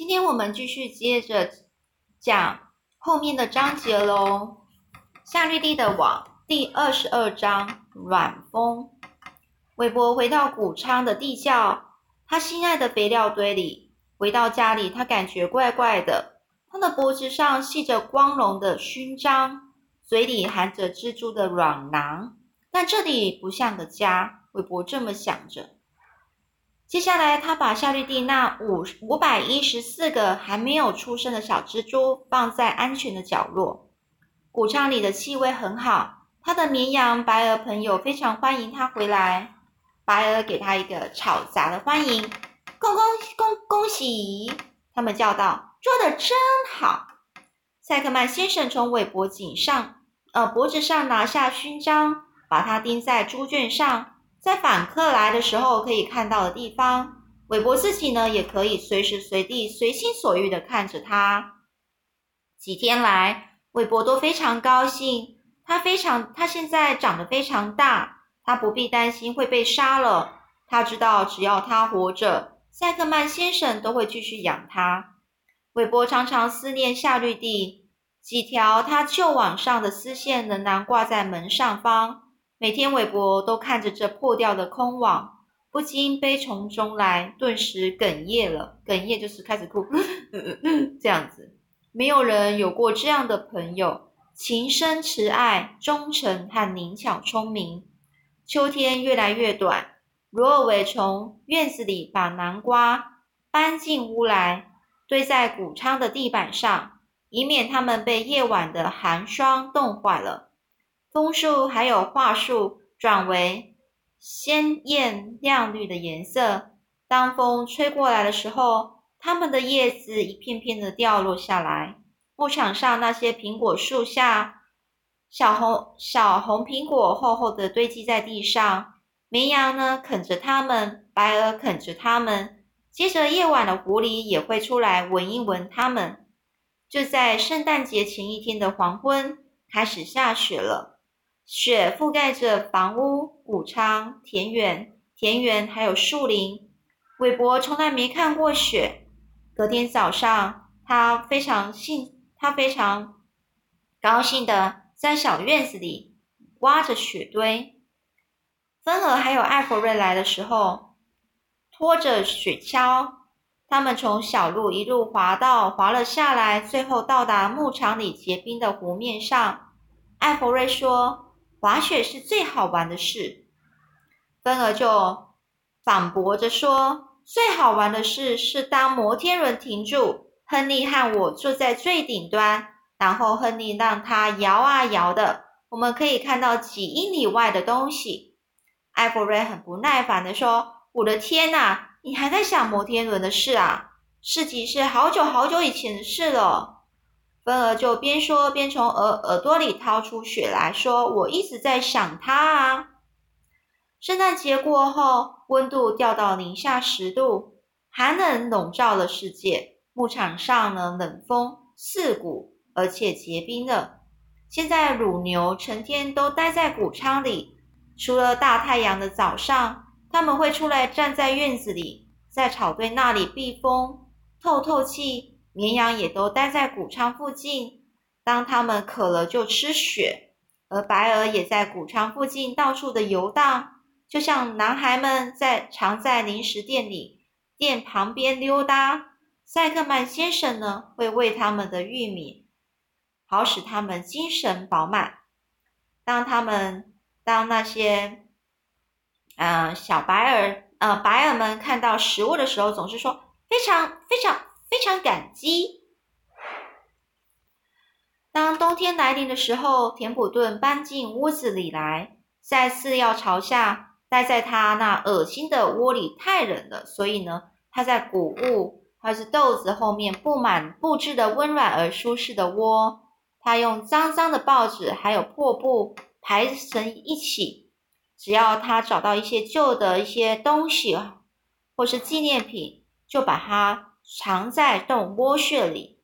今天我们继续接着讲后面的章节喽。夏绿蒂的网第二十二章软风。韦伯回到谷仓的地窖，他心爱的肥料堆里。回到家里，他感觉怪怪的。他的脖子上系着光荣的勋章，嘴里含着蜘蛛的软囊。但这里不像个家，韦伯这么想着。接下来，他把夏绿蒂那五五百一十四个还没有出生的小蜘蛛放在安全的角落。谷仓里的气味很好，他的绵羊白鹅朋友非常欢迎他回来。白鹅给他一个吵杂的欢迎，恭恭恭恭喜！他们叫道：“做的真好！”赛克曼先生从韦伯颈上，呃，脖子上拿下勋章，把它钉在猪圈上，在访客来的时候可以看到的地方。韦伯自己呢，也可以随时随地随心所欲的看着它。几天来，韦伯都非常高兴，他非常，他现在长得非常大。他不必担心会被杀了。他知道，只要他活着，塞克曼先生都会继续养他。韦伯常常思念夏绿蒂，几条他旧网上的丝线仍然挂在门上方。每天，韦伯都看着这破掉的空网，不禁悲从中来，顿时哽咽了。哽咽就是开始哭，这样子。没有人有过这样的朋友，情深慈爱、忠诚和灵巧聪明。秋天越来越短，罗尔维从院子里把南瓜搬进屋来，堆在谷仓的地板上，以免它们被夜晚的寒霜冻坏了。枫树还有桦树转为鲜艳亮绿的颜色。当风吹过来的时候，它们的叶子一片片的掉落下来。牧场上那些苹果树下。小红小红苹果厚厚的堆积在地上，绵羊呢啃着它们，白鹅啃着它们。接着夜晚的狐狸也会出来闻一闻它们。就在圣诞节前一天的黄昏，开始下雪了，雪覆盖着房屋、谷仓、田园、田园还有树林。韦伯从来没看过雪。隔天早上，他非常兴，他非常高兴的。在小院子里挖着雪堆，芬儿还有艾弗瑞来的时候，拖着雪橇，他们从小路一路滑到滑了下来，最后到达牧场里结冰的湖面上。艾弗瑞说：“滑雪是最好玩的事。”芬儿就反驳着说：“最好玩的事是当摩天轮停住，亨利和我坐在最顶端。”然后亨利让它摇啊摇的，我们可以看到几英里外的东西。艾弗瑞很不耐烦的说：“我的天哪，你还在想摩天轮的事啊？事情是好久好久以前的事了。”芬儿就边说边从耳耳朵里掏出血来说：“我一直在想它啊。”圣诞节过后，温度掉到零下十度，寒冷笼罩了世界。牧场上呢，冷风刺骨。而且结冰了。现在乳牛成天都待在谷仓里，除了大太阳的早上，他们会出来站在院子里，在草堆那里避风、透透气。绵羊也都待在谷仓附近，当它们渴了就吃雪。而白鹅也在谷仓附近到处的游荡，就像男孩们在常在零食店里店旁边溜达。塞克曼先生呢，会喂他们的玉米。好使他们精神饱满。当他们当那些嗯小白鹅呃白鹅们看到食物的时候，总是说非常非常非常感激。当冬天来临的时候，田普顿搬进屋子里来，再次要朝下待在他那恶心的窝里太冷了，所以呢，他在谷物还是豆子后面布满布置的温暖而舒适的窝。他用脏脏的报纸还有破布排成一起，只要他找到一些旧的一些东西或是纪念品，就把它藏在洞窝穴里。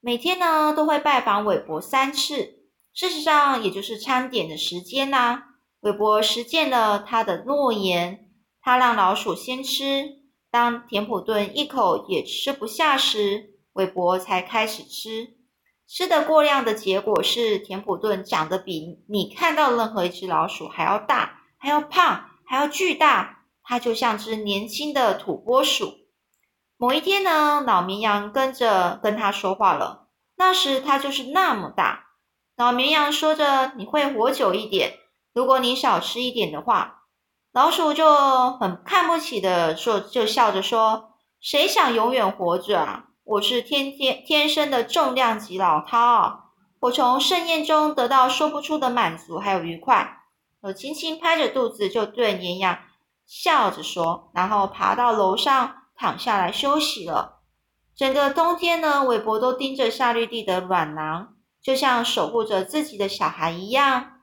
每天呢都会拜访韦伯三次，事实上也就是餐点的时间呐。韦伯实践了他的诺言，他让老鼠先吃，当田普顿一口也吃不下时，韦伯才开始吃。吃的过量的结果是，田普顿长得比你看到任何一只老鼠还要大，还要胖，还要巨大。它就像只年轻的土拨鼠。某一天呢，老绵羊跟着跟他说话了。那时它就是那么大。老绵羊说着：“你会活久一点，如果你少吃一点的话。”老鼠就很看不起的说，就笑着说：“谁想永远活着啊？我是天天天生的重量级老饕，我从盛宴中得到说不出的满足还有愉快。”我轻轻拍着肚子，就对绵羊笑着说，然后爬到楼上躺下来休息了。整个冬天呢，韦伯都盯着夏绿蒂的卵囊，就像守护着自己的小孩一样。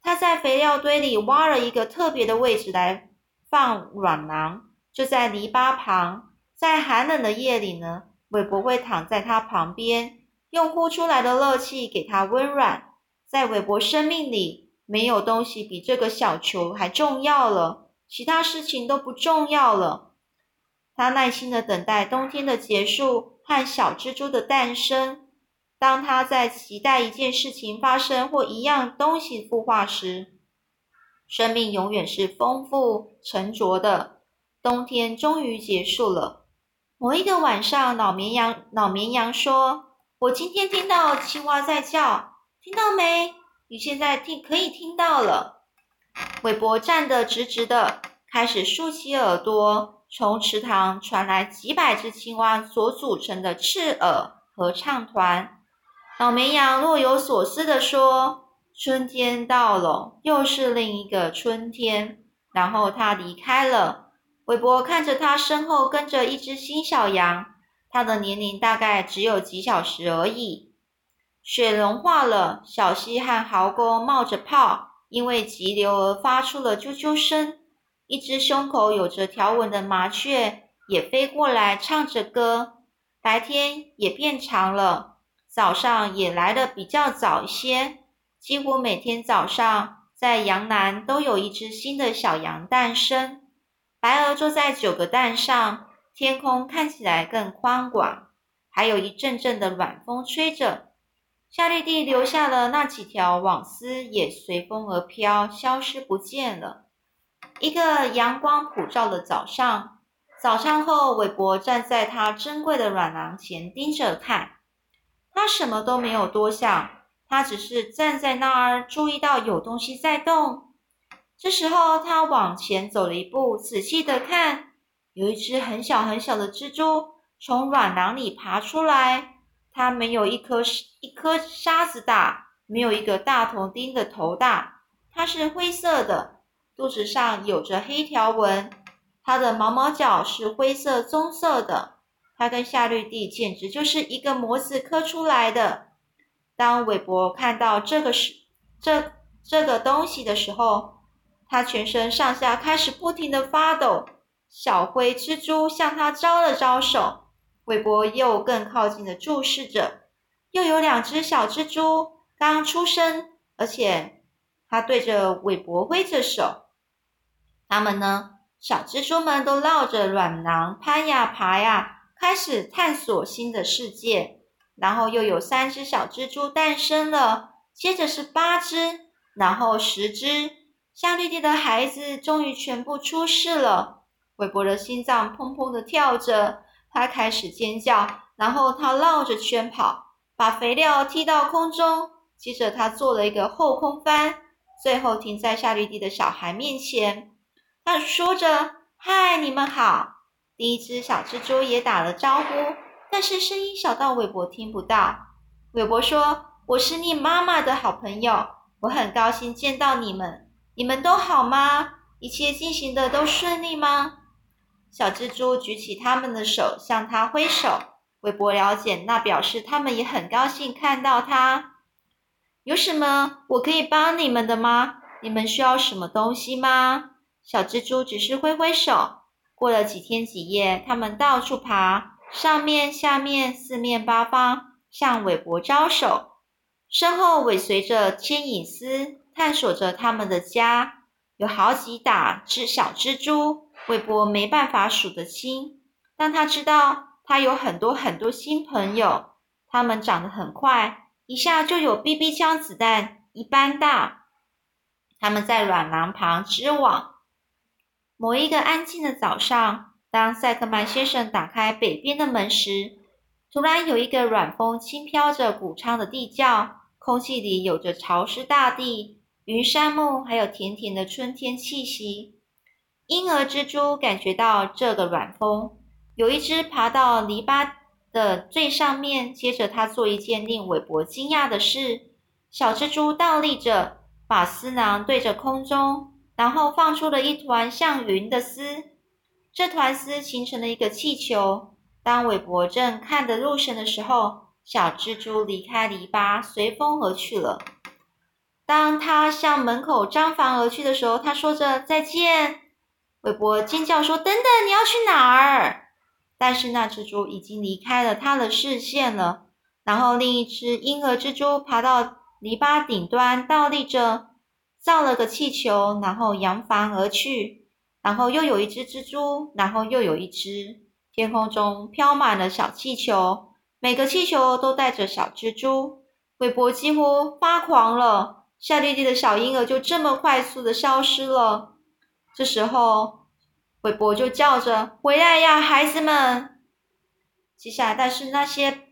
他在肥料堆里挖了一个特别的位置来放卵囊，就在篱笆旁。在寒冷的夜里呢，韦伯会躺在他旁边，用呼出来的热气给他温暖。在韦伯生命里，没有东西比这个小球还重要了，其他事情都不重要了。他耐心的等待冬天的结束和小蜘蛛的诞生。当他在期待一件事情发生或一样东西孵化时，生命永远是丰富沉着的。冬天终于结束了。某一个晚上，老绵羊老绵羊说：“我今天听到青蛙在叫，听到没？你现在听可以听到了。”韦伯站得直直的，开始竖起耳朵，从池塘传来几百只青蛙所组成的赤耳合唱团。老绵羊若有所思地说：“春天到了，又是另一个春天。”然后他离开了。韦伯看着他身后跟着一只新小羊，它的年龄大概只有几小时而已。雪融化了，小溪和壕沟冒着泡，因为急流而发出了啾啾声。一只胸口有着条纹的麻雀也飞过来，唱着歌。白天也变长了。早上也来的比较早一些，几乎每天早上在羊栏都有一只新的小羊诞生。白鹅坐在九个蛋上，天空看起来更宽广，还有一阵阵的暖风吹着。夏绿蒂留下了那几条网丝，也随风而飘，消失不见了。一个阳光普照的早上，早餐后，韦伯站在他珍贵的卵囊前，盯着看。他什么都没有多想，他只是站在那儿，注意到有东西在动。这时候，他往前走了一步，仔细的看，有一只很小很小的蜘蛛从卵囊里爬出来。它没有一颗一颗沙子大，没有一个大头钉的头大。它是灰色的，肚子上有着黑条纹，它的毛毛角是灰色棕色的。它跟夏绿蒂简直就是一个模子刻出来的。当韦伯看到这个时这这个东西的时候，他全身上下开始不停的发抖。小灰蜘蛛向他招了招手，韦伯又更靠近的注视着。又有两只小蜘蛛刚出生，而且他对着韦伯挥着手。他们呢，小蜘蛛们都绕着卵囊攀呀爬呀。开始探索新的世界，然后又有三只小蜘蛛诞生了，接着是八只，然后十只。夏绿蒂的孩子终于全部出世了。韦伯的心脏砰砰的跳着，他开始尖叫，然后他绕着圈跑，把肥料踢到空中，接着他做了一个后空翻，最后停在夏绿蒂的小孩面前。他说着：“嗨，你们好。”第一只小蜘蛛也打了招呼，但是声音小到韦伯听不到。韦伯说：“我是你妈妈的好朋友，我很高兴见到你们。你们都好吗？一切进行的都顺利吗？”小蜘蛛举起他们的手，向他挥手。韦伯了解，那表示他们也很高兴看到他。有什么我可以帮你们的吗？你们需要什么东西吗？小蜘蛛只是挥挥手。过了几天几夜，它们到处爬，上面、下面、四面八方，向韦伯招手，身后尾随着牵引丝，探索着他们的家。有好几打只小蜘蛛，韦伯没办法数得清，但他知道他有很多很多新朋友，他们长得很快，一下就有 BB 枪子弹一般大。他们在软囊旁织网。某一个安静的早上，当赛克曼先生打开北边的门时，突然有一个软风轻飘着谷仓的地窖，空气里有着潮湿大地、云杉木，还有甜甜的春天气息。婴儿蜘蛛感觉到这个软风，有一只爬到篱笆的最上面。接着，它做一件令韦伯惊讶的事：小蜘蛛倒立着，把丝囊对着空中，然后放出了一团像云的丝。这团丝形成了一个气球。当韦伯正看得入神的时候，小蜘蛛离开篱笆，随风而去了。当他向门口张房而去的时候，他说着再见。韦伯尖叫说：“等等，你要去哪儿？”但是那蜘蛛已经离开了他的视线了。然后另一只婴儿蜘蛛爬到篱笆顶端，倒立着造了个气球，然后扬帆而去。然后又有一只蜘蛛，然后又有一只。天空中飘满了小气球，每个气球都带着小蜘蛛。韦伯几乎发狂了，夏绿蒂的小婴儿就这么快速的消失了。这时候，韦伯就叫着：“回来呀，孩子们！”接下来，但是那些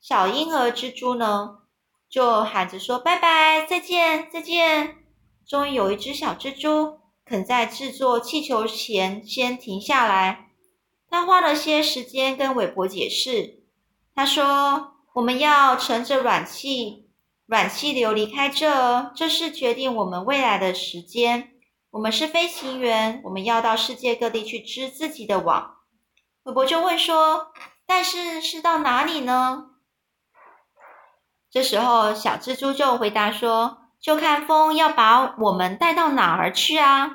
小婴儿蜘蛛呢，就喊着说：“拜拜，再见，再见！”终于有一只小蜘蛛肯在制作气球前先停下来。他花了些时间跟韦伯解释。他说：“我们要乘着软气、软气流离开这，这是决定我们未来的时间。”我们是飞行员，我们要到世界各地去织自己的网。韦伯就问说：“但是是到哪里呢？”这时候，小蜘蛛就回答说：“就看风要把我们带到哪儿去啊！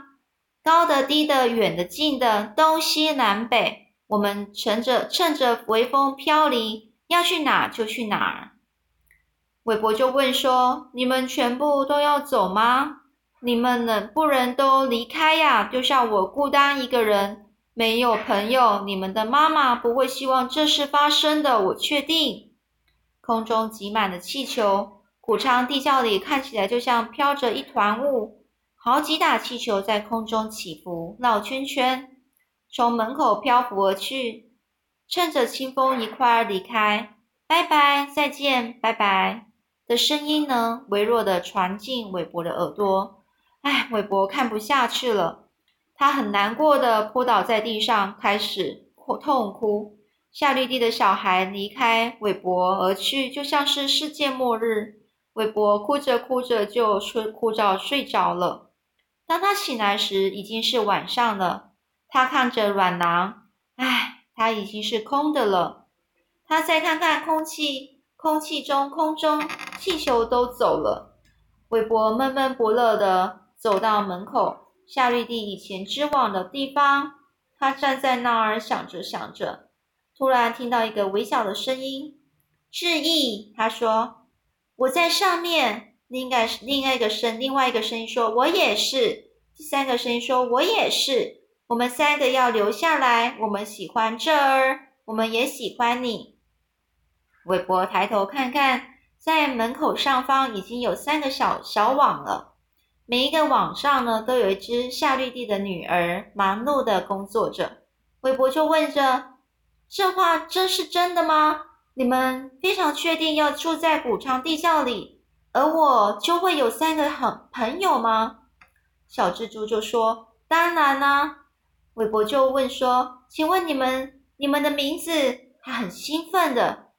高的、低的、远的、近的，东西南北，我们乘着趁着微风飘离，要去哪就去哪儿。”韦伯就问说：“你们全部都要走吗？”你们能不能都离开呀？就像我孤单一个人，没有朋友。你们的妈妈不会希望这事发生的，我确定。空中挤满了气球，谷仓地窖里看起来就像飘着一团雾，好几打气球在空中起伏、绕圈圈，从门口漂浮而去，趁着清风一块儿离开。拜拜，再见，拜拜的声音呢，微弱的传进韦伯的耳朵。哎，韦伯看不下去了，他很难过的扑倒在地上，开始哭痛哭。夏绿蒂的小孩离开韦伯而去，就像是世界末日。韦伯哭着哭着就睡哭着睡着了。当他醒来时，已经是晚上了。他看着软囊，唉，它已经是空的了。他再看看空气，空气中空中气球都走了。韦伯闷闷不乐的。走到门口，夏绿蒂以前织网的地方。他站在那儿想着想着，突然听到一个微小的声音：“致意。”他说：“我在上面。”另外另外一个声，另外一个声音说：“我也是。”第三个声音说：“我也是。”我们三个要留下来。我们喜欢这儿，我们也喜欢你。韦伯抬头看看，在门口上方已经有三个小小网了。每一个网上呢，都有一只夏绿蒂的女儿忙碌的工作着。韦伯就问着：“这话真是真的吗？你们非常确定要住在谷仓地窖里，而我就会有三个好朋友吗？”小蜘蛛就说：“当然啦。”韦伯就问说：“请问你们你们的名字？”他很兴奋的。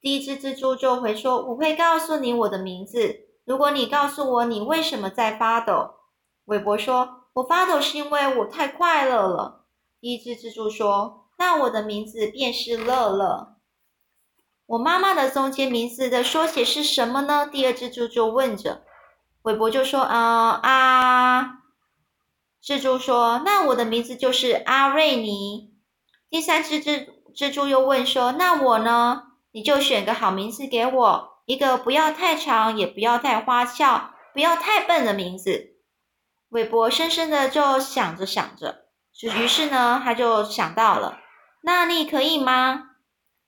第一只蜘蛛就回说：“我会告诉你我的名字。”如果你告诉我你为什么在发抖，韦伯说：“我发抖是因为我太快乐了。”第一只蜘蛛说：“那我的名字便是乐乐。”我妈妈的中间名字的缩写是什么呢？第二只蜘蛛就问着。韦伯就说：“啊啊。”蜘蛛说：“那我的名字就是阿瑞尼。”第三只蜘蜘蛛又问说：“那我呢？你就选个好名字给我。”一个不要太长，也不要太花俏，不要太笨的名字。韦伯深深的就想着想着，于是呢，他就想到了，那你可以吗？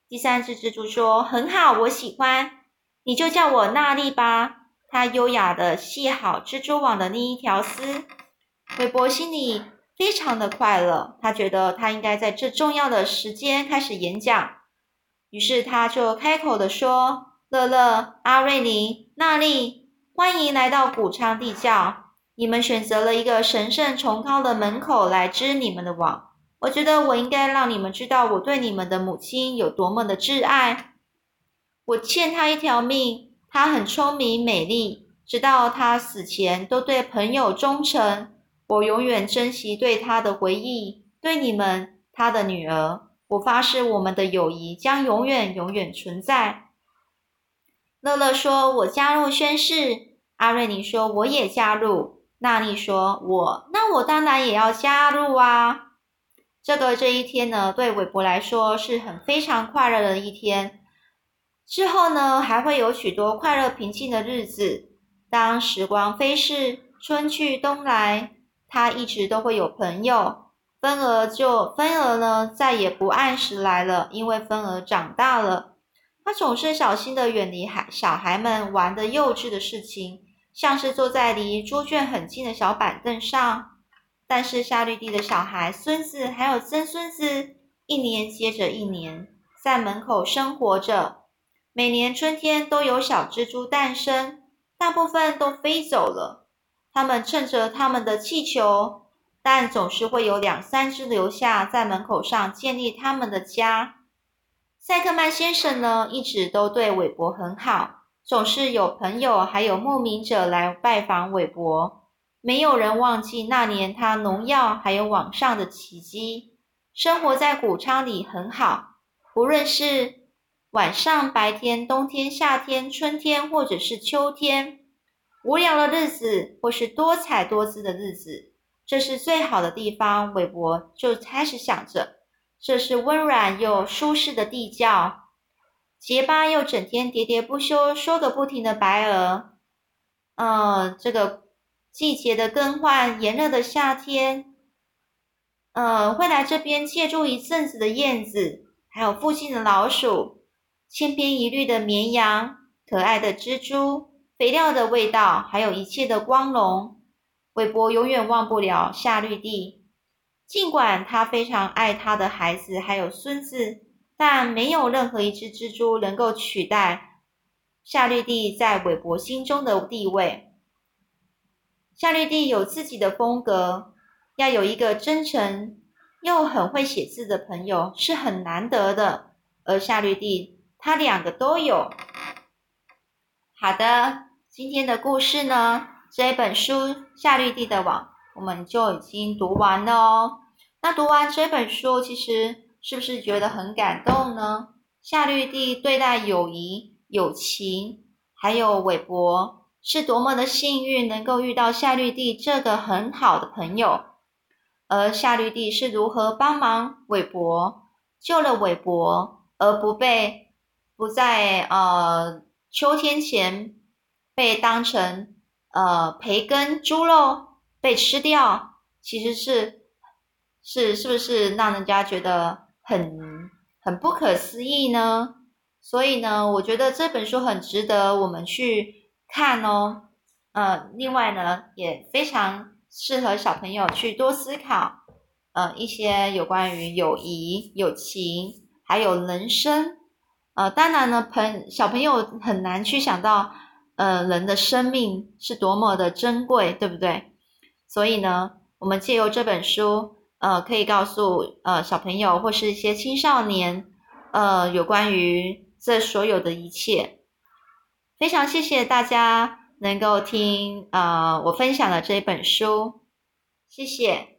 第三只蜘蛛说：“很好，我喜欢，你就叫我娜丽吧。”他优雅的系好蜘蛛网的另一条丝。韦伯心里非常的快乐，他觉得他应该在这重要的时间开始演讲，于是他就开口的说：“乐乐、阿瑞尼、娜丽，欢迎来到谷仓地窖。你们选择了一个神圣崇高的门口来织你们的网。我觉得我应该让你们知道我对你们的母亲有多么的挚爱。我欠她一条命。”她很聪明美丽，直到她死前都对朋友忠诚。我永远珍惜对她的回忆，对你们，她的女儿。我发誓，我们的友谊将永远永远存在。乐乐说：“我加入宣誓。”阿瑞尼说：“我也加入。”娜丽说：“我那我当然也要加入啊。”这个这一天呢，对韦伯来说是很非常快乐的一天。之后呢，还会有许多快乐平静的日子。当时光飞逝，春去冬来，他一直都会有朋友。芬儿就芬儿呢，再也不按时来了，因为芬儿长大了。他总是小心的远离孩小孩们玩的幼稚的事情，像是坐在离猪圈很近的小板凳上。但是夏绿蒂的小孩、孙子还有曾孙子，一年接着一年，在门口生活着。每年春天都有小蜘蛛诞生，大部分都飞走了。它们趁着他们的气球，但总是会有两三只留下，在门口上建立他们的家。塞克曼先生呢，一直都对韦伯很好，总是有朋友还有慕名者来拜访韦伯。没有人忘记那年他农药还有网上的奇迹。生活在谷仓里很好，不论是。晚上、白天、冬天、夏天、春天，或者是秋天，无聊的日子，或是多彩多姿的日子，这是最好的地方。韦伯就开始想着，这是温软又舒适的地窖。结巴又整天喋喋不休、说个不停的白鹅，嗯，这个季节的更换，炎热的夏天，呃，会来这边借住一阵子的燕子，还有附近的老鼠。千篇一律的绵羊，可爱的蜘蛛，肥料的味道，还有一切的光荣，韦伯永远忘不了夏绿蒂。尽管他非常爱他的孩子还有孙子，但没有任何一只蜘蛛能够取代夏绿蒂在韦伯心中的地位。夏绿蒂有自己的风格，要有一个真诚又很会写字的朋友是很难得的，而夏绿蒂。他两个都有。好的，今天的故事呢，这一本书《夏绿蒂的网》，我们就已经读完了哦。那读完这本书，其实是不是觉得很感动呢？夏绿蒂对待友谊、友情，还有韦伯，是多么的幸运，能够遇到夏绿蒂这个很好的朋友。而夏绿蒂是如何帮忙韦伯，救了韦伯，而不被。不在呃秋天前被当成呃培根猪肉被吃掉，其实是是是不是让人家觉得很很不可思议呢？所以呢，我觉得这本书很值得我们去看哦。呃，另外呢，也非常适合小朋友去多思考呃一些有关于友谊、友情还有人生。呃，当然呢，朋小朋友很难去想到，呃，人的生命是多么的珍贵，对不对？所以呢，我们借由这本书，呃，可以告诉呃小朋友或是一些青少年，呃，有关于这所有的一切。非常谢谢大家能够听呃我分享的这本书，谢谢。